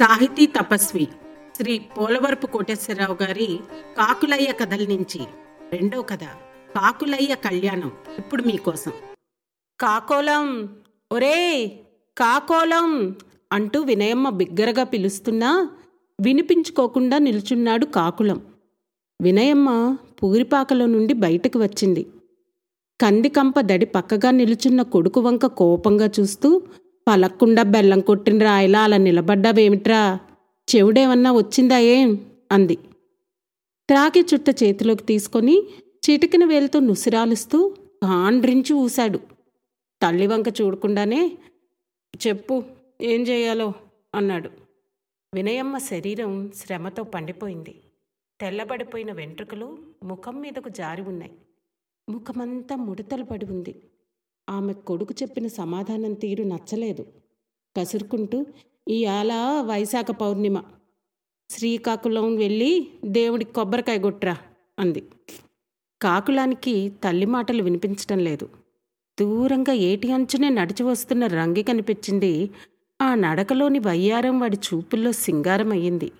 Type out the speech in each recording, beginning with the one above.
సాహితీ తపస్వి శ్రీ పోలవరపు కోటేశ్వరరావు గారి కాకులయ్య కథల నుంచి రెండో కథ కాకులయ్య కళ్యాణం ఇప్పుడు మీకోసం కాకోలం ఒరే కాకోలం అంటూ వినయమ్మ బిగ్గరగా పిలుస్తున్నా వినిపించుకోకుండా నిల్చున్నాడు కాకులం. వినయమ్మ పూరిపాకలో నుండి బయటకు వచ్చింది. కందికంప దడి పక్కగా నిలుచున్న కొడుకు వంక కోపంగా చూస్తూ పలక్కుండా బెల్లం కొట్టిన రాయిలా అలా నిలబడ్డావేమిట్రా? చెవుడేమన్నా వచ్చిందా ఏం? అంది. త్రాకి చుట్ట చేతిలోకి తీసుకొని చిటికిన వేలుతో నుసిరాలుస్తూ కాండ్రించి ఊశాడు. తల్లి వంక చూడకుండానే చెప్పు ఏం చేయాలో? అన్నాడు. వినయమ్మ శరీరం శ్రమతో పండిపోయింది. తెల్లబడిపోయిన వెంట్రుకలు ముఖం మీదకు జారి ఉన్నాయి. ముఖమంతా ముడతలు పడి ఉంది. ఆమె కొడుకు చెప్పిన సమాధానం తీరు నచ్చలేదు. కసురుకుంటూ ఇవాళ వైశాఖ పౌర్ణిమ. శ్రీకాకుళం వెళ్ళి దేవుడికి కొబ్బరికాయ కొట్రా అంది. కాకులానికి తల్లి మాటలు వినిపించటం లేదు. దూరంగా ఏటి అంచునే నడిచి వస్తున్న రంగి కనిపించింది. ఆ నడకలోని వయ్యారం వాడి చూపుల్లో సింగారమయ్యింది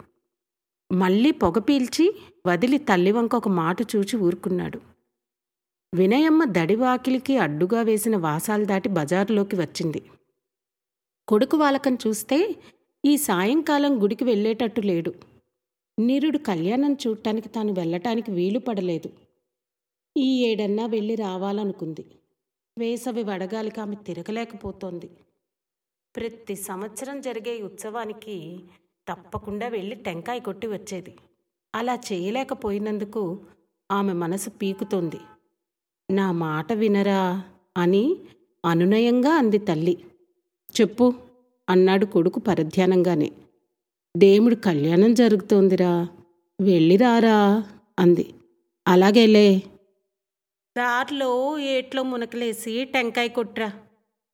మళ్ళీ పొగ పీల్చి వదిలి తల్లి వంక ఒక మాట చూచి ఊరుకున్నాడు. వినయమ్మ దడివాకిలికి అడ్డుగా వేసిన వాసాలు దాటి బజారులోకి వచ్చింది. కొడుకు వాలకం చూస్తే ఈ సాయంకాలం గుడికి వెళ్ళేటట్టు లేడు. నిరుడు కళ్యాణం చూడటానికి తాను వెళ్ళటానికి వీలు పడలేదు. ఈ ఏడన్నా వెళ్ళి రావాలనుకుంది. వేసవి వడగాలికి ఆమె తిరగలేకపోతోంది. ప్రతి సంవత్సరం జరిగే ఉత్సవానికి తప్పకుండా వెళ్ళి టెంకాయ కొట్టి వచ్చేది. అలా చేయలేకపోయినందుకు ఆమె మనసు పీకుతోంది. నా మాట వినరా అని అనునయంగా అంది తల్లి. చెప్పు అన్నాడు కొడుకు పరధ్యానంగానే. దేవుడి కళ్యాణం జరుగుతోందిరా వెళ్ళిరారా అంది. అలాగేలే. దారిలో ఏట్లో మునకలేసి టెంకాయ కొట్రా.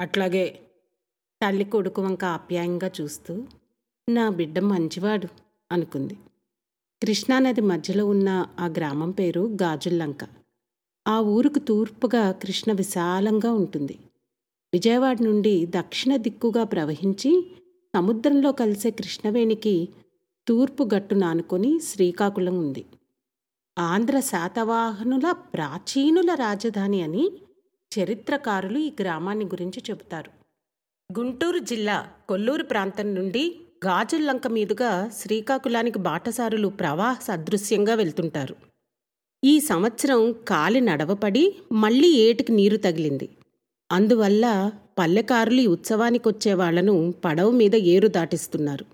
అట్లాగే. తల్లి కొడుకు వంక ఆప్యాయంగా చూస్తూ నా బిడ్డ మంచివాడు అనుకుంది. కృష్ణానది మధ్యలో ఉన్న ఆ గ్రామం పేరు గాజుల్లంక. ఆ ఊరుకు తూర్పుగా కృష్ణ విశాలంగా ఉంటుంది. విజయవాడ నుండి దక్షిణ దిక్కుగా ప్రవహించి సముద్రంలో కలిసే కృష్ణవేణికి తూర్పు గట్టు నానుకొని శ్రీకాకుళం ఉంది. ఆంధ్ర శాతవాహనుల ప్రాచీనుల రాజధాని అని చరిత్రకారులు ఈ గ్రామాన్ని గురించి చెబుతారు. గుంటూరు జిల్లా కొల్లూరు ప్రాంతం నుండి గాజుల్లంక మీదుగా శ్రీకాకుళానికి బాటసారులు ప్రవాహ సదృశ్యంగా వెళ్తుంటారు. ఈ సంవత్సరం కాలి నడవపడి మళ్ళీ ఏటికి నీరు తగిలింది. అందువల్ల పల్లెకారులు ఈ ఉత్సవానికి వచ్చే వాళ్ళను పడవ మీద ఏరు దాటిస్తున్నారు.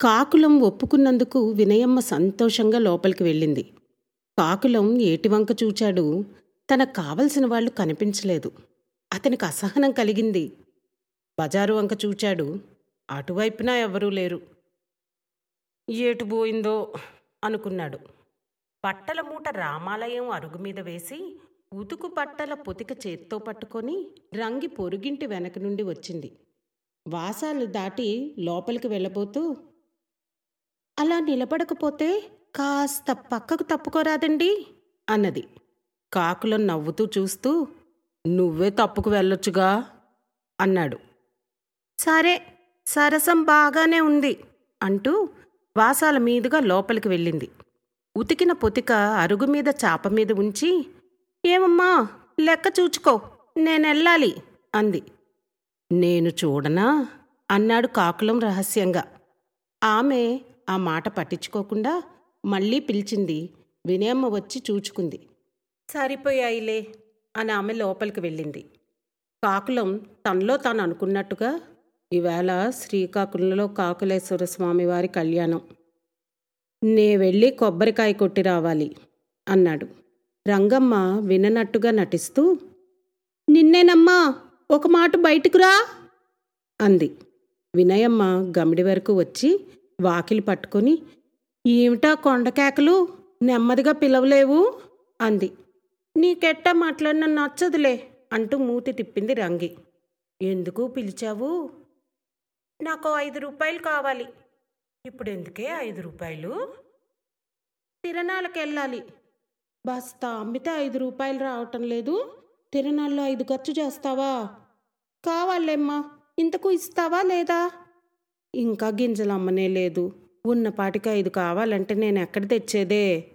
కాకులం ఒప్పుకున్నందుకు వినయమ్మ సంతోషంగా లోపలికి వెళ్ళింది. కాకులం ఏటివంక చూచాడు. తనకు కావలసిన వాళ్ళు కనిపించలేదు. అతనికి అసహనం కలిగింది. బజారు వంక చూచాడు. అటువైపున ఎవరూ లేరు. ఏటు పోయిందో అనుకున్నాడు. బట్టల మూట రామాలయం అరుగు మీద వేసి ఉతుకు బట్టల పొతిక చేత్తో పట్టుకొని రంగి పొరుగింటి వెనక నుండి వచ్చింది. వాసాలు దాటి లోపలికి వెళ్ళబోతూ అలా నిలబడకపోతే కాస్త పక్కకు తప్పుకోరాదండి అన్నది. కాకులో నవ్వుతూ చూస్తూ నువ్వే తప్పుకు వెళ్ళొచ్చుగా అన్నాడు. సరే సరసం బాగానే ఉంది అంటూ వాసాల మీదుగా లోపలికి వెళ్ళింది. ఉతికిన పొతిక అరుగు మీద చాప మీద ఉంచి ఏమమ్మా లెక్క చూచుకో నేనెళ్ళాలి అంది. నేను చూడనా? అన్నాడు కాకులం రహస్యంగా. ఆమె ఆ మాట పట్టించుకోకుండా మళ్ళీ పిలిచింది. వినయమ్మ వచ్చి చూచుకుంది. సరిపోయాయిలే అని ఆమె లోపలికి వెళ్ళింది. కాకులం తనలో తాను అనుకున్నట్టుగా ఈవేళ శ్రీకాకుళంలో కాకులేశ్వర స్వామి వారి కళ్యాణం. నే వెళ్ళి కొబ్బరికాయ కొట్టి రావాలి అన్నాడు. రంగమ్మ విననట్టుగా నటిస్తూ నిన్నేనమ్మా ఒక మాట బయటకురా అంది. వినయమ్మ గమిడి వరకు వచ్చి వాకిలి పట్టుకొని ఏమిటా కొండకేకలు నెమ్మదిగా పిలవలేవు అంది. నీకెట్టా మాట్లాడిన నచ్చదులే అంటూ మూతి తిప్పింది రంగి. ఎందుకు పిలిచావు? నాకు ఐదు రూపాయలు కావాలి. ఇప్పుడు ఎందుకే ఐదు రూపాయలు? తిరణాలకు వెళ్ళాలి బస్తా అమ్మితే ఐదు రూపాయలు రావటం లేదు. తిరణాల్లో ఐదు ఖర్చు చేస్తావా? కావాలేమ్మా ఇంతకు ఇస్తావా లేదా? ఇంకా గింజలు అమ్మనే లేదు ఉన్నపాటికి ఐదు కావాలంటే నేను ఎక్కడ తెచ్చేదే?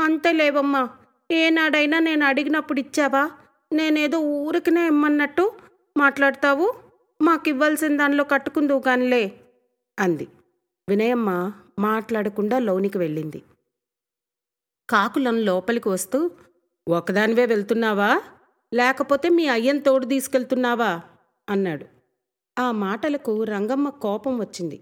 అంతే లేవమ్మా. ఏనాడైనా నేను అడిగినప్పుడు ఇచ్చావా? నేనేదో ఊరికనే ఇమ్మన్నట్టు మాట్లాడతావు? మాకు ఇవ్వాల్సిన దానిలో కట్టుకుందువు కానిలే అంది. వినయమ్మ మాట్లాడకుండా లోనికి వెళ్ళింది. కాకులం లోపలికి వస్తూ ఒకదానివే వెళ్తున్నావా? లేకపోతే మీ అయ్యని తోడు తీసుకెళ్తున్నావా? అన్నాడు. ఆ మాటలకు రంగమ్మ కోపం వచ్చింది.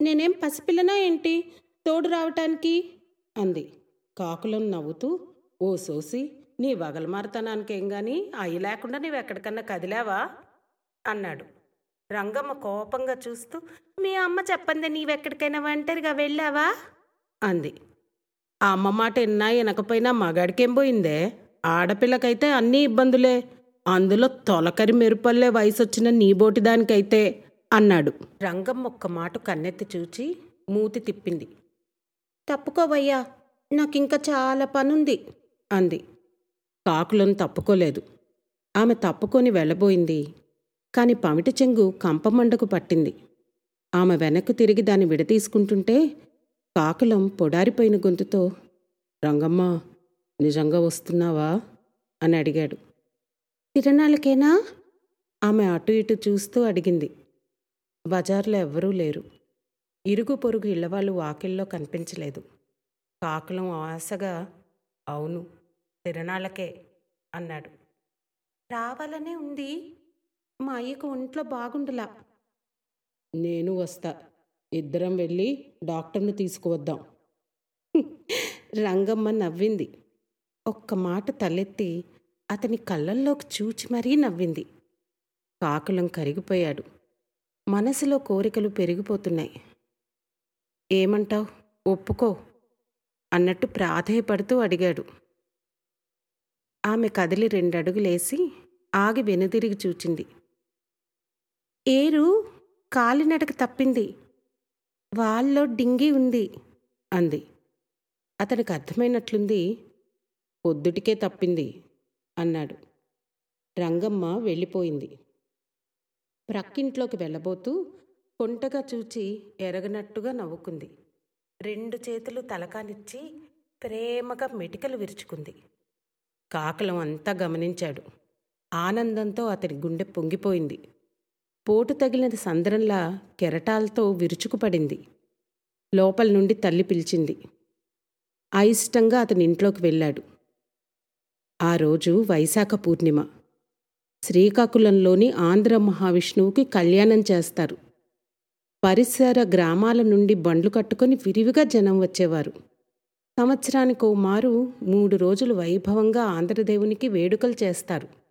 నేనేం పసిపిల్లనా ఏంటి? తోడు రావటానికి? అంది. కాకులం నవ్వుతూ ఓ సోసి నీ వగలమారతనానికేం గాని అయ్యి లేకుండా నీవెక్కడికన్నా కదిలావా? అన్నాడు. రంగమ్మ కోపంగా చూస్తూ మీ అమ్మ చెప్పంది నీవెక్కడికైనా ఒంటరిగా వెళ్ళావా? అంది. ఆ అమ్మ మాట ఎన్నా వినకపోయినా మగాడికేం పోయిందే? ఆడపిల్లకైతే అన్నీ ఇబ్బందులే. అందులో తొలకరి మెరుపల్లే వయసు వచ్చిన నీబోటి దానికైతే అన్నాడు. రంగం ఒక్క మాట కన్నెత్తి చూచి మూతి తిప్పింది. తప్పుకోవయ్యా నాకింకా చాలా పనుంది అంది. కాకులను తప్పుకోలేదు. ఆమె తప్పుకొని వెళ్ళబోయింది. కాని పమిట చెంగు కంపమండకు పట్టింది. ఆమె వెనక్కు తిరిగి దాన్ని విడతీసుకుంటుంటే కాకులం పొడారిపోయిన గొంతుతో రంగమ్మ నిజంగా వస్తున్నావా? అని అడిగాడు. తిరణాలకేనా? ఆమె అటు ఇటు చూస్తూ అడిగింది. బజార్లో ఎవ్వరూ లేరు. ఇరుగు పొరుగు ఇళ్ళవాళ్ళు వాకిల్లో కనిపించలేదు. కాకులం ఆశగా అవును తిరణాలకే అన్నాడు. రావాలనే ఉంది. మా అయ్యకు ఒంట్లో బాగుండలా. నేను వస్తా. ఇద్దరం వెళ్ళి డాక్టర్ను తీసుకువద్దాం. రంగమ్మ నవ్వింది. ఒక్క మాట తలెత్తి అతని కళ్ళల్లోకి చూచి మరీ నవ్వింది. కాకులం కరిగిపోయాడు. మనసులో కోరికలు పెరిగిపోతున్నాయి. ఏమంటావ్? ఒప్పుకో. అన్నట్టు ప్రాధేయపడుతూ అడిగాడు. ఆమె కదిలి రెండడుగులేసి ఆగి వెనుదిరిగి చూచింది. ఏరు కాలినడక తప్పింది. వాళ్ళలో డింగి ఉంది అంది. అతనికి అర్థమైనట్లుంది పొద్దుటికే తప్పింది అన్నాడు. రంగమ్మ వెళ్ళిపోయింది. ప్రక్కింట్లోకి వెళ్ళబోతూ కొంటగా చూచి ఎరగనట్టుగా నవ్వుకుంది. రెండు చేతులు తలకానిచ్చి ప్రేమగా మెటికలు విరుచుకుంది. కాకలం అంతా గమనించాడు. ఆనందంతో అతని గుండె పొంగిపోయింది. పోటు తగిలిన సంద్రంలా కెరటాలతో విరుచుకుపడింది. లోపల నుండి తల్లి పిలిచింది. అయిష్టంగా అతని ఇంట్లోకి వెళ్ళాడు. ఆ రోజు వైశాఖ పూర్ణిమ. శ్రీకాకుళంలోని ఆంధ్ర మహావిష్ణువుకి కళ్యాణం చేస్తారు. పరిసర గ్రామాల నుండి బండ్లు కట్టుకొని విరివిగా జనం వచ్చేవారు. సంవత్సరానికో మారు మూడు రోజులు వైభవంగా ఆంధ్రదేవునికి వేడుకలు చేస్తారు.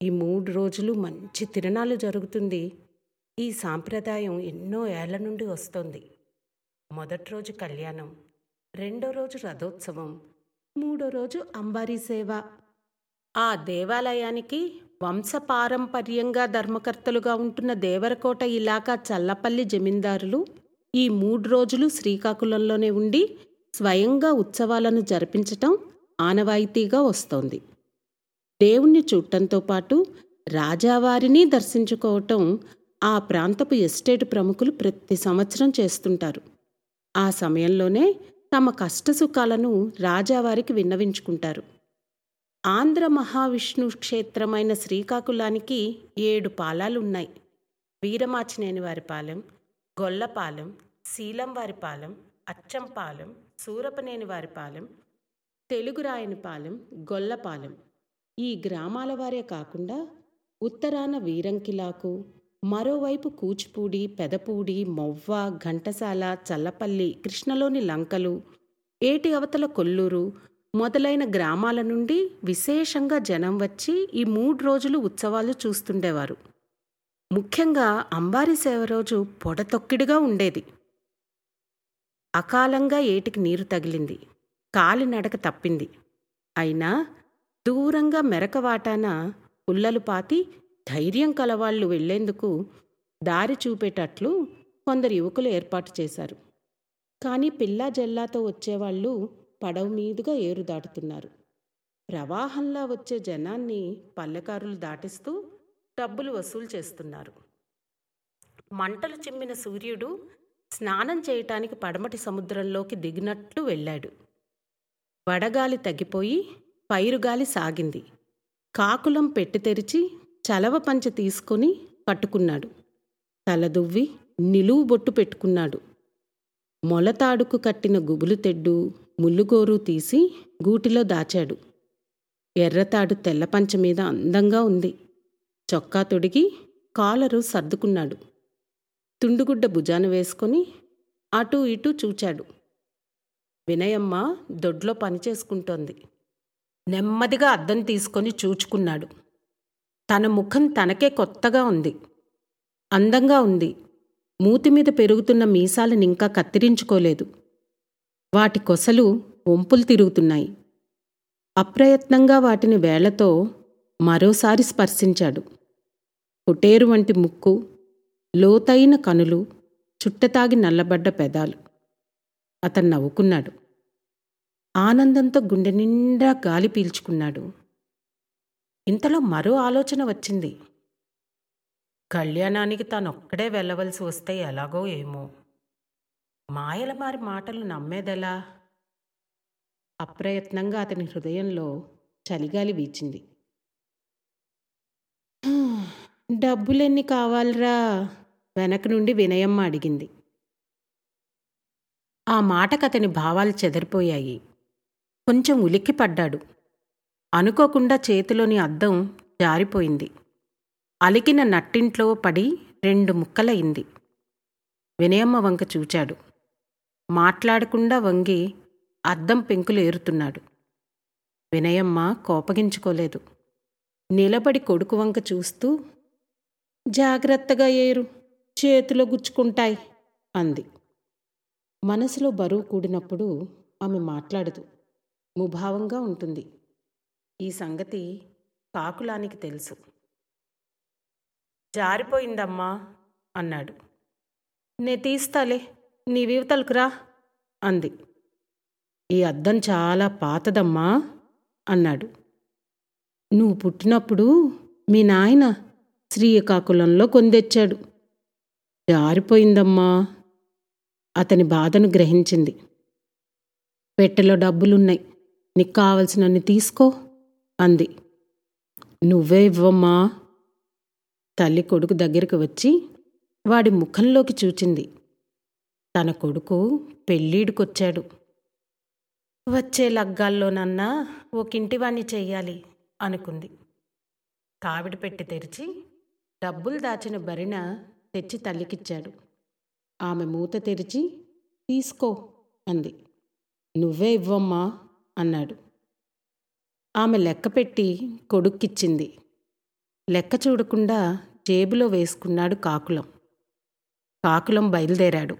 ఈ మూడు రోజులు మంచి తిరణాలు జరుగుతుంది. ఈ సాంప్రదాయం ఎన్నో ఏళ్ళ నుండి వస్తోంది. మొదటి రోజు కళ్యాణం రెండో రోజు రథోత్సవం మూడో రోజు అంబారీ సేవ. ఆ దేవాలయానికి వంశపారంపర్యంగా ధర్మకర్తలుగా ఉంటున్న దేవరకోట ఇలాకా చల్లపల్లి జమీందారులు ఈ మూడు రోజులు శ్రీకాకుళంలోనే ఉండి స్వయంగా ఉత్సవాలను జరిపించటం ఆనవాయితీగా వస్తోంది. దేవుణ్ణి చూడటంతో పాటు రాజావారిని దర్శించుకోవటం ఆ ప్రాంతపు ఎస్టేట్ ప్రముఖులు ప్రతి సంవత్సరం చేస్తుంటారు. ఆ సమయంలోనే తమ కష్టసుఖాలను రాజావారికి విన్నవించుకుంటారు. ఆంధ్ర మహావిష్ణు క్షేత్రమైన శ్రీకాకుళానికి ఏడు పాలాలున్నాయి. వీరమాచినేని వారి పాలెం గొల్లపాలెం శీలంవారి పాలెం అచ్చంపాలెం సూరపనేని వారి పాలెం తెలుగురాయని పాలెం గొల్లపాలెం ఈ గ్రామాల వారే కాకుండా ఉత్తరాన వీరంకిలాకు మరోవైపు కూచిపూడి పెదపూడి మొవ్వ ఘంటసాల చల్లపల్లి కృష్ణలోని లంకలు ఏటి అవతల కొల్లూరు మొదలైన గ్రామాల నుండి విశేషంగా జనం వచ్చి ఈ మూడు రోజులు ఉత్సవాలు చూస్తుండేవారు. ముఖ్యంగా అంబారి సేవ రోజు పొడతొక్కిడిగా ఉండేది. అకాలంగా ఏటికి నీరు తగిలింది. కాలినడక తప్పింది. అయినా దూరంగా మెరకవాటాన పుల్లలు పాతి ధైర్యం కలవాళ్ళు వెళ్ళేందుకు దారి చూపేటట్లు కొందరు యువకులు ఏర్పాటు చేశారు. కానీ పిల్లా జల్లాతో వచ్చేవాళ్ళు పడవ మీదుగా ఏరు దాటుతున్నారు. ప్రవాహంలా వచ్చే జనాన్ని పల్లెకారులు దాటిస్తూ డబ్బులు వసూలు చేస్తున్నారు. మంటలు చిమ్మిన సూర్యుడు స్నానం చేయటానికి పడమటి సముద్రంలోకి దిగినట్లు వెళ్ళాడు. వడగాలి తగ్గిపోయి పైరుగాలి సాగింది. కాకులం పెట్టి తెరిచి చలవ పంచె తీసుకొని కట్టుకున్నాడు తలదువ్వి నిలువు బొట్టు పెట్టుకున్నాడు. మొలతాడుకు కట్టిన గుబులు తెడ్డు ముల్లుగోరు తీసి గూటిలో దాచాడు. ఎర్రతాడు తెల్లపంచ మీద అందంగా ఉంది. చొక్కా తొడిగి కాలరు సర్దుకున్నాడు. తుండుగుడ్డ భుజాన వేసుకొని అటూ ఇటూ చూచాడు. వినయమ్మ దొడ్లో పనిచేసుకుంటోంది నెమ్మదిగా అద్దం తీసుకొని చూచుకున్నాడు. తన ముఖం తనకే కొత్తగా ఉంది. అందంగా ఉంది. మూతి మీద పెరుగుతున్న మీసాలను ఇంకా కత్తిరించుకోలేదు. వాటి కొసలు వంపులు తిరుగుతున్నాయి. అప్రయత్నంగా వాటిని వేళ్ళతో మరోసారి స్పర్శించాడు. కుటేరు వంటి ముక్కు లోతైన కనులు చుట్టతాగి నల్లబడ్డ పెదాలు. అతను నవ్వుకున్నాడు. ఆనందంతో గుండె నిండా గాలి పీల్చుకున్నాడు. ఇంతలో మరో ఆలోచన వచ్చింది. కళ్యాణానికి తానొక్కడే వెళ్ళవలసి వస్తే ఎలాగో ఏమో. మాయలమారి మాటలు నమ్మేదెలా? అప్రయత్నంగా అతని హృదయంలో చలిగాలి వీచింది. డబ్బులెన్ని కావాలరా? వెనక నుండి వినయమ్మ అడిగింది. ఆ మాటకు అతని భావాలు చెదిరిపోయాయి. కొంచెం ఉలిక్కిపడ్డాడు. అనుకోకుండా చేతిలోని అద్దం జారిపోయింది. అలికిన నట్టింట్లో పడి రెండు ముక్కలయింది. వినయమ్మ వంక చూచాడు. మాట్లాడకుండా వంగి అద్దం పెంకులు ఏరుతున్నాడు. వినయమ్మ కోపగించుకోలేదు. నిలబడి కొడుకు వంక చూస్తూ జాగ్రత్తగా ఏరు. చేతిలో గుచ్చుకుంటాయి అంది. మనసులో బరువు కూడినప్పుడు ఆమె మాట్లాడదు. ముభావంగా ఉంటుంది. ఈ సంగతి కాకులానికి తెలుసు. జారిపోయిందమ్మా అన్నాడు. నే తీస్తాలే నీవివతలకు రా అంది. ఈ అద్దం చాలా పాతదమ్మా అన్నాడు. నువ్వు పుట్టినప్పుడు మీ నాయన శ్రీకాకుళంలో కొందెచ్చాడు. జారిపోయిందమ్మా అతని బాధను గ్రహించింది. పెట్టెలో డబ్బులున్నాయి. నీకు కావలసినన్ని తీసుకో అంది. నువ్వే ఇవ్వమ్మా. తల్లి కొడుకు దగ్గరికి వచ్చి వాడి ముఖంలోకి చూచింది. తన కొడుకు పెళ్ళీడుకొచ్చాడు. వచ్చే లగ్గాల్లోనన్నా ఒకింటివాణ్ణి చెయ్యాలి అనుకుంది. కావిడి పెట్టి తెరిచి డబ్బులు దాచిన బరిన తెచ్చి తల్లికిచ్చాడు. ఆమె మూత తెరిచి తీసుకో అంది. నువ్వే ఇవ్వమ్మా. అన్నాడు. ఆమె లెక్కపెట్టి కొడుక్కిచ్చింది. లెక్క చూడకుండా జేబులో వేసుకున్నాడు కాకులం. కాకులం బయలుదేరాడు.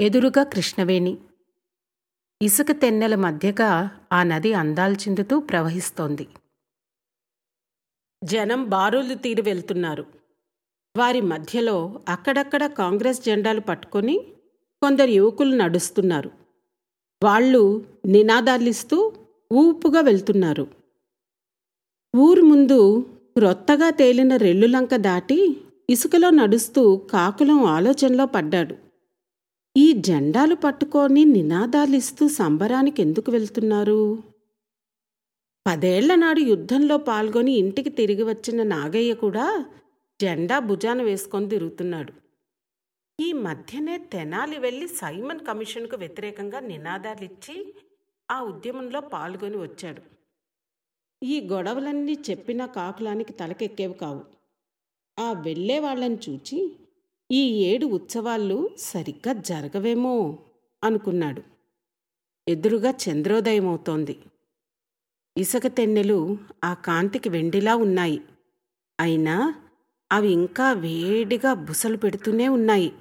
ఎదురుగా కృష్ణవేణి. ఇసుక తెన్నెల మధ్యగా ఆ నది అందాలు చిందుతూ ప్రవహిస్తోంది. జనం బారులు తీరి వెళ్తున్నారు. వారి మధ్యలో అక్కడక్కడ కాంగ్రెస్ జెండాలు పట్టుకొని కొందరు యువకులు నడుస్తున్నారు. వాళ్ళు నినాదాలిస్తూ ఊపుగా వెళ్తున్నారు. ఊరు ముందు క్రొత్తగా తేలిన రెల్లులంక దాటి ఇసుకలో నడుస్తూ కాకులం ఆలోచనలో పడ్డాడు. ఈ జెండాలు పట్టుకొని నినాదాలిస్తూ సంబరానికి ఎందుకు వెళ్తున్నారు? పదేళ్ళ నాడు యుద్ధంలో పాల్గొని ఇంటికి తిరిగి వచ్చిన నాగయ్య కూడా జెండా భుజాన వేసుకొని తిరుగుతున్నాడు. ఈ మధ్యనే తెనాలి వెళ్ళి సైమన్ కమిషన్కు వ్యతిరేకంగా నినాదాలిచ్చి ఆ ఉద్యమంలో పాల్గొని వచ్చాడు. ఈ గొడవలన్నీ చెప్పిన కాకులానికి తలకెక్కేవి కావు. ఆ వెళ్ళే వాళ్ళని చూచి ఈ ఏడు ఉత్సవాలు సరిగ్గా జరగవేమో అనుకున్నాడు. ఎదురుగా చంద్రోదయం అవుతోంది. ఇసుక తెన్నెలు ఆ కాంతికి వెండిలా ఉన్నాయి. అయినా అవి ఇంకా వేడిగా బుసలు పెడుతూనే ఉన్నాయి.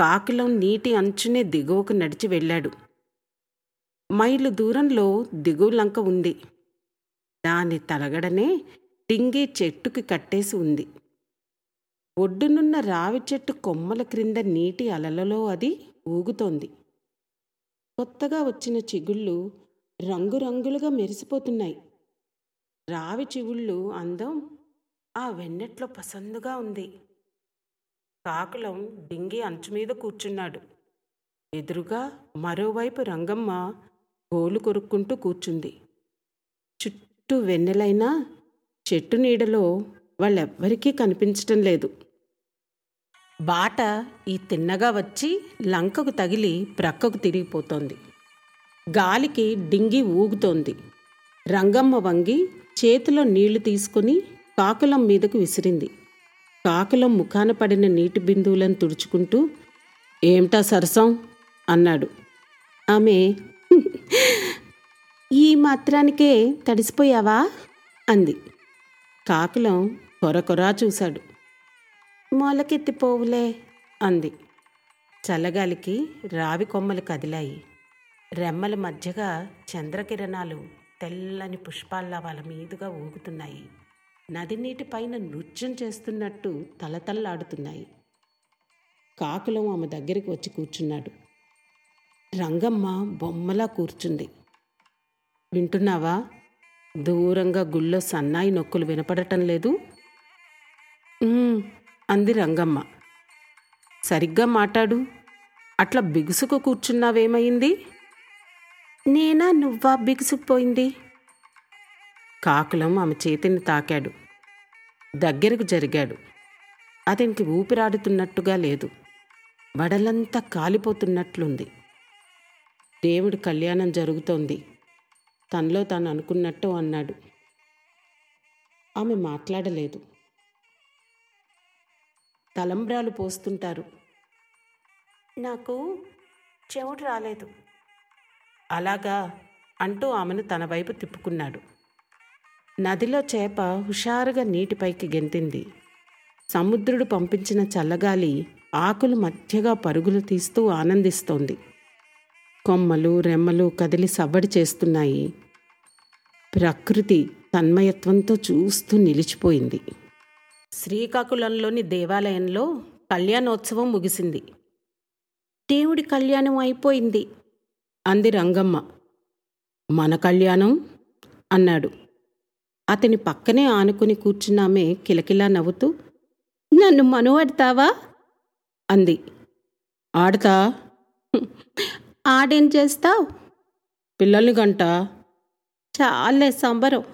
కాకిలం నీటి అంచునే దిగువకు నడిచి వెళ్ళాడు. మైలు దూరంలో దిగువలంక ఉంది. దాని తలగడనే టింగి చెట్టుకి కట్టేసి ఉంది. ఒడ్డునున్న రావి చెట్టు కొమ్మల క్రింద నీటి అలలలో అది ఊగుతోంది. కొత్తగా వచ్చిన చిగుళ్ళు రంగురంగులుగా మెరిసిపోతున్నాయి. రావి చిగుళ్ళు అందం ఆ వెన్నెట్లో పసందుగా ఉంది. కాకులం డింగి అంచు మీద కూర్చున్నాడు. ఎదురుగా మరోవైపు రంగమ్మ గోలు కొరుక్కుంటూ కూర్చుంది. చుట్టూ వెన్నెలైనా చెట్టు నీడలో వాళ్ళెవ్వరికీ కనిపించటం లేదు. బాట ఈ తిన్నగా వచ్చి లంకకు తగిలి ప్రక్కకు తిరిగిపోతోంది. గాలికి డింగి ఊగుతోంది. రంగమ్మ వంగి చేతిలో నీళ్ళు తీసుకుని కాకులం మీదకు విసిరింది. కాకులం ముఖాన పడిన నీటి బిందువులను తుడుచుకుంటూ ఏమిటా సరసం? అన్నాడు. ఆమె ఈ మాత్రానికే తడిసిపోయావా? అంది. కాకులం కొరకొరా చూశాడు. మొలకెత్తిపోవులే అంది. చల్లగాలికి రావి కొమ్మలు కదిలాయి. రెమ్మల మధ్యగా చంద్రకిరణాలు తెల్లని పుష్పాల్లా వాళ్ళ మీదుగా ఊగుతున్నాయి. నది నీటి పైన నృత్యం చేస్తున్నట్టు తలతల్లాడుతున్నాయి. కాకులం ఆమె దగ్గరికి వచ్చి కూర్చున్నాడు. రంగమ్మ బొమ్మలా కూర్చుంది. వింటున్నావా? దూరంగా గుళ్ళో సన్నాయి నొక్కులు వినపడటం లేదు? అంది రంగమ్మ. సరిగ్గా మాట్లాడు. అట్లా బిగుసుకు కూర్చున్నావేమైంది? నేనా నువ్వా బిగుసుకుపోయింది కాకులం ఆమె చేతిని తాకాడు. దగ్గరకు జరిగాడు. అతనికి ఊపిరాడుతున్నట్టుగా లేదు. వడలంతా కాలిపోతున్నట్లుంది. దేవుడి కళ్యాణం జరుగుతోంది. తనలో తాను అనుకున్నట్టు అన్నాడు. ఆమె మాట్లాడలేదు. తలంబ్రాలు పోస్తుంటారు. నాకు చెవుడు రాలేదు. అలాగా అంటూ ఆమెను తన వైపు తిప్పుకున్నాడు. నదిలో చేప హుషారుగా నీటిపైకి గెంతింది. సముద్రుడు పంపించిన చల్లగాలి ఆకులు మధ్యగా పరుగులు తీస్తూ ఆనందిస్తోంది. కొమ్మలు రెమ్మలు కదిలి సవ్వడి చేస్తున్నాయి. ప్రకృతి తన్మయత్వంతో చూస్తూ నిలిచిపోయింది. శ్రీకాకుళంలోని దేవాలయంలో కళ్యాణోత్సవం ముగిసింది. దేవుడి కళ్యాణం అయిపోయింది అంది రంగమ్మ. మన కళ్యాణం? అన్నాడు. అతని పక్కనే ఆనుకుని కూర్చున్నామే కిలకిలా నవ్వుతూ నన్ను మనువాడతావా? అంది. ఆడతా. ఆడేం చేస్తావు? పిల్లల్ని గంట. చాలే సంబరం.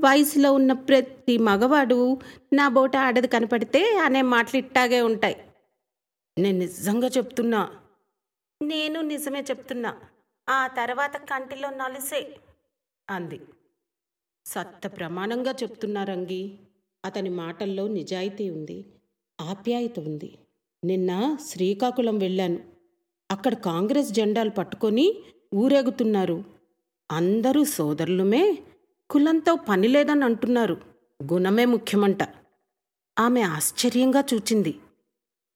వయసులో ఉన్న ప్రతి మగవాడు నా బోట ఆడది కనపడితే అనే మాటలు ఇట్టాగే ఉంటాయి. నేను నిజంగా చెప్తున్నా. నేను నిజమే చెప్తున్నా. ఆ తర్వాత కంటిలో నలిసే. అంది. సత్త ప్రమాణంగా చెప్తున్నారంగి. అతని మాటల్లో నిజాయితీ ఉంది ఆప్యాయత ఉంది. నిన్న శ్రీకాకుళం వెళ్ళాను. అక్కడ కాంగ్రెస్ జెండాలు పట్టుకొని ఊరేగుతున్నారు. అందరూ సోదరులుమే కులంతో పని లేదని అంటున్నారు. గుణమే ముఖ్యమంట. ఆమె ఆశ్చర్యంగా చూచింది.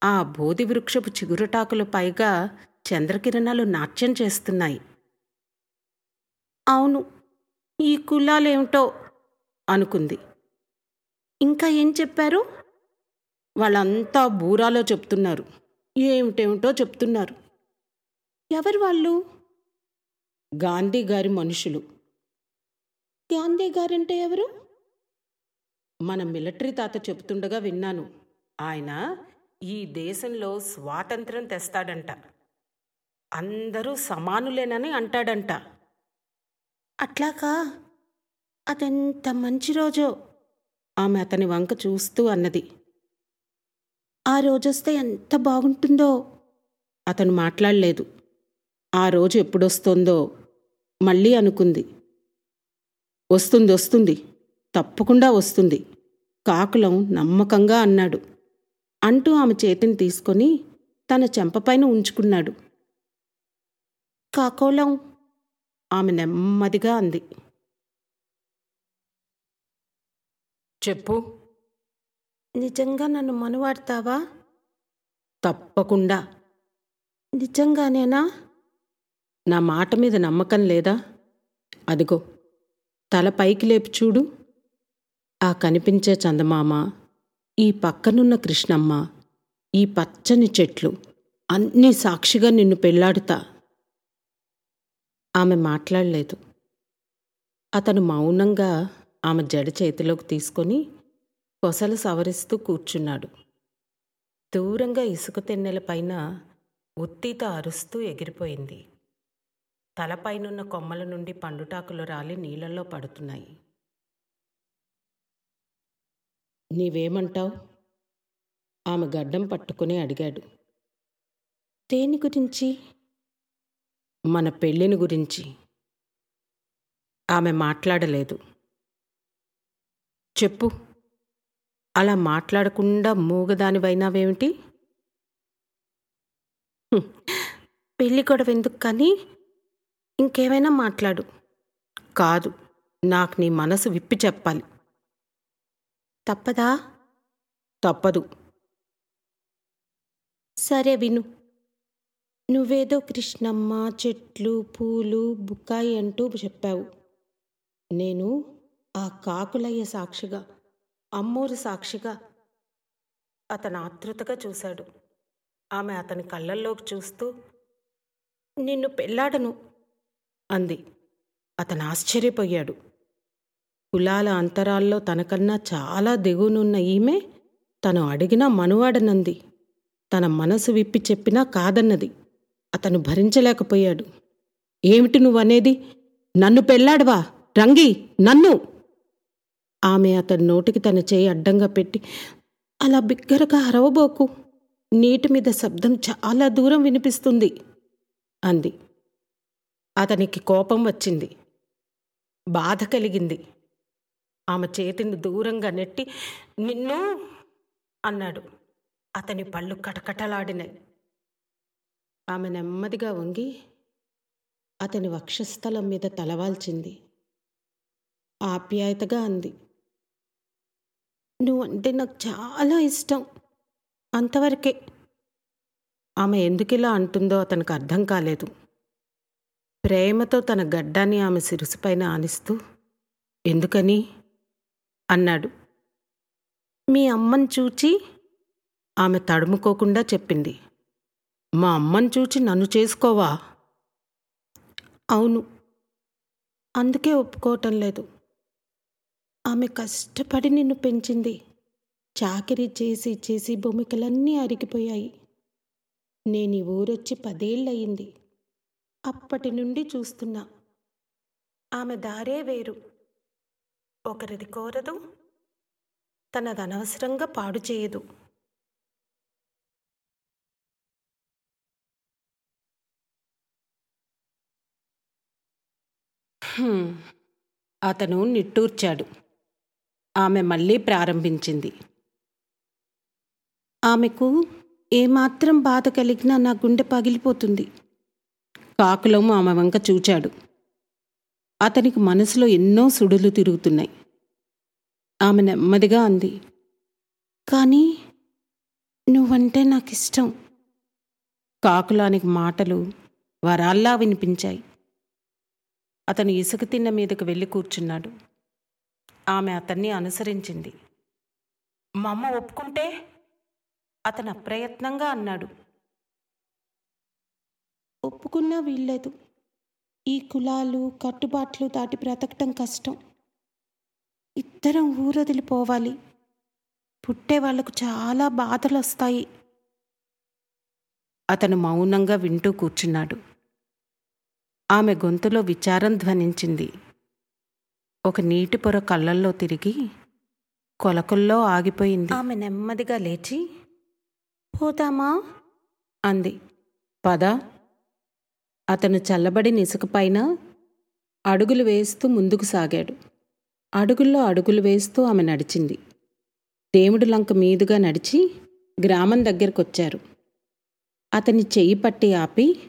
ఆ బోధి వృక్షపు చిగురుటాకులు పైగా చంద్రకిరణాలు నాట్యం చేస్తున్నాయి. అవును ఈ కులాలేమిటో అనుకుంది. ఇంకా ఏం చెప్పారు? వాళ్ళంతా బూరాలో చెప్తున్నారు. ఏమిటేమిటో చెప్తున్నారు. ఎవరు వాళ్ళు? గాంధీ గారి మనుషులు. గాంధీ గారంటే ఎవరు? మన మిలిటరీ తాత చెప్తుండగా విన్నాను. ఆయన ఈ దేశంలో స్వాతంత్రం తెస్తాడంట. అందరూ సమానులేనని అంటాడంట. అట్లాకా అదెంత మంచి రోజో? ఆమె అతని వంక చూస్తూ అన్నది. ఆ రోజొస్తే ఎంత బాగుంటుందో? అతను మాట్లాడలేదు. ఆ రోజు ఎప్పుడొస్తుందో మళ్ళీ అనుకుంది. వస్తుంది వస్తుంది. తప్పకుండా వస్తుంది. కాకులం నమ్మకంగా అన్నాడు. అంటూ ఆమె చేతిని తీసుకొని తన చెంపపైన ఉంచుకున్నాడు. కాకోలం ఆమె నెమ్మదిగా అంది. చెప్పు. నిజంగా నన్ను మనువాడతావా? తప్పకుండా. నిజంగానేనా? నా మాట మీద నమ్మకం లేదా? అదిగో తల పైకి లేపి చూడు. ఆ కనిపించే చందమామ ఈ పక్కనున్న కృష్ణమ్మ ఈ పచ్చని చెట్లు అన్నీ సాక్షిగా నిన్ను పెళ్ళాడుతా. ఆమె మాట్లాడలేదు. అతను మౌనంగా ఆమె జడ చేతిలోకి తీసుకొని కొసలు సవరిస్తూ కూర్చున్నాడు. దూరంగా ఇసుక తెన్నెల పైన ఉత్తిత అరుస్తూ ఎగిరిపోయింది. తలపైనున్న కొమ్మల నుండి పండుటాకులు రాలి నీళ్ళల్లో పడుతున్నాయి. నీవేమంటావు? ఆమె గడ్డం పట్టుకుని అడిగాడు. దేని గురించి? మన పెళ్ళిని గురించి ఆమె మాట్లాడలేదు. చెప్పు. అలా మాట్లాడకుండా మూగదానివైనావేమిటి? పెళ్ళి గొడవ ఎందుకు కానీ? ఇంకేమైనా మాట్లాడు. కాదు. నాకు నీ మనసు విప్పి చెప్పాలి. తప్పదా? తప్పదు. సరే విను. నువ్వేదో కృష్ణమ్మ చెట్లు పూలు బుక్కాయి అంటూ చెప్పావు. నేను ఆ కాకులయ్య సాక్షిగా అమ్మోరు సాక్షిగా అతను ఆతృతగా చూశాడు. ఆమె అతని కళ్ళల్లోకి చూస్తూ నిన్ను పెళ్ళాడను అంది. అతను ఆశ్చర్యపోయాడు. కులాల అంతరాల్లో తనకన్నా చాలా దిగునున్న ఈమె తను అడిగినా మనువాడనంది. తన మనసు విప్పి చెప్పినా కాదన్నది. అతను భరించలేకపోయాడు. ఏమిటి నువ్వనేది? నన్ను పెళ్ళాడవా? రంగి నన్ను! ఆమె అతని నోటికి తన చేయి అడ్డంగా పెట్టి అలా బిగ్గరగా అరవబోకు. నీటి మీద శబ్దం చాలా దూరం వినిపిస్తుంది అంది. అతనికి కోపం వచ్చింది. బాధ కలిగింది. ఆమె చేతిని దూరంగా నెట్టి నిన్ను! అన్నాడు. అతని పళ్ళు కటకటలాడినాయి. ఆమె నెమ్మదిగా వంగి అతని వక్షస్థలం మీద తలవాల్చింది. ఆప్యాయతగా అంది నువ్వంటే నాకు చాలా ఇష్టం అంతవరకే. ఆమె ఎందుకిలా అంటుందో అతనికి అర్థం కాలేదు. ప్రేమతో తన గడ్డాన్ని ఆమె సిరుసుపైన ఆనిస్తూ ఎందుకని? అన్నాడు. మీ అమ్మని చూచి ఆమె తడుముకోకుండా చెప్పింది. మా అమ్మని చూచి నన్ను చేసుకోవా? అవును. అందుకే ఒప్పుకోవటం లేదు. ఆమె కష్టపడి నిన్ను పెంచింది. చాకరీ చేసి చేసి భూమికలన్నీ అరిగిపోయాయి. నేను ఈ ఊరొచ్చి పదేళ్ళయింది. అప్పటి నుండి చూస్తున్నా. ఆమె దారే వేరు. ఒకరిది కోరదు. తనది అనవసరంగా పాడు చేయదు. అతను నిట్టూర్చాడు. ఆమె మళ్ళీ ప్రారంభించింది. ఆమెకు ఏమాత్రం బాధ కలిగినా నా గుండె పగిలిపోతుంది. కాకులము ఆమె వంక చూచాడు. అతనికి మనసులో ఎన్నో సుడులు తిరుగుతున్నాయి. ఆమె నెమ్మదిగా అంది. కానీ నువ్వంటే నాకు ఇష్టం కాకులానికి మాటలు వరాల్లా వినిపించాయి. అతను ఇసుక తిన్న మీదకు వెళ్ళి కూర్చున్నాడు. ఆమె అతన్ని అనుసరించింది. మా అమ్మ ఒప్పుకుంటే? అతను అప్రయత్నంగా అన్నాడు. ఒప్పుకున్నా వీల్లేదు. ఈ కులాలు కట్టుబాట్లు దాటి బ్రతకటం కష్టం. ఇద్దరం ఊరొదిలిపోవాలి. పుట్టే వాళ్ళకు చాలా బాధలు వస్తాయి అతను మౌనంగా వింటూ కూర్చున్నాడు. ఆమె గొంతులో విచారం ధ్వనించింది. ఒక నీటి పొర కళ్ళల్లో తిరిగి కొలకల్లో ఆగిపోయింది. ఆమె నెమ్మదిగా లేచి పోదామా అంది. పద. అతను చల్లబడిన ఇసుకపైన అడుగులు వేస్తూ ముందుకు సాగాడు. అడుగుల్లో అడుగులు వేస్తూ ఆమె నడిచింది. దేవుడి లంక మీదుగా నడిచి గ్రామం దగ్గరకొచ్చారు. అతని చెయ్యి పట్టి ఆపి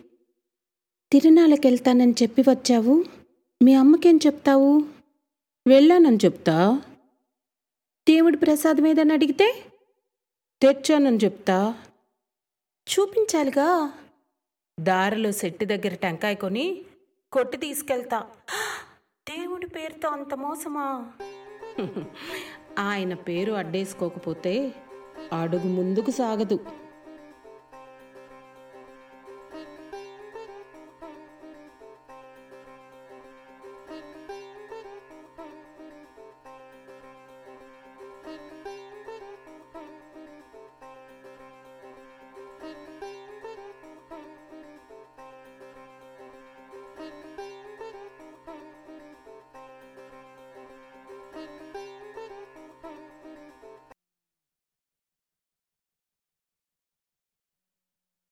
తిరునాళ్ళకెళ్తానని చెప్పి వచ్చావు? మీ అమ్మకేం చెప్తావు? వెళ్ళానని చెప్తా. దేవుడి ప్రసాదం ఏదని అడిగితే తెచ్చానని చెప్తా. చూపించాలిగా. దారిలో సెట్టు దగ్గర టెంకాయ కొని కొట్టి తీసుకెళ్తా. దేవుడి పేరుతో అంత మోసమా? ఆయన పేరు అడ్డేసుకోకపోతే అడుగు ముందుకు సాగదు.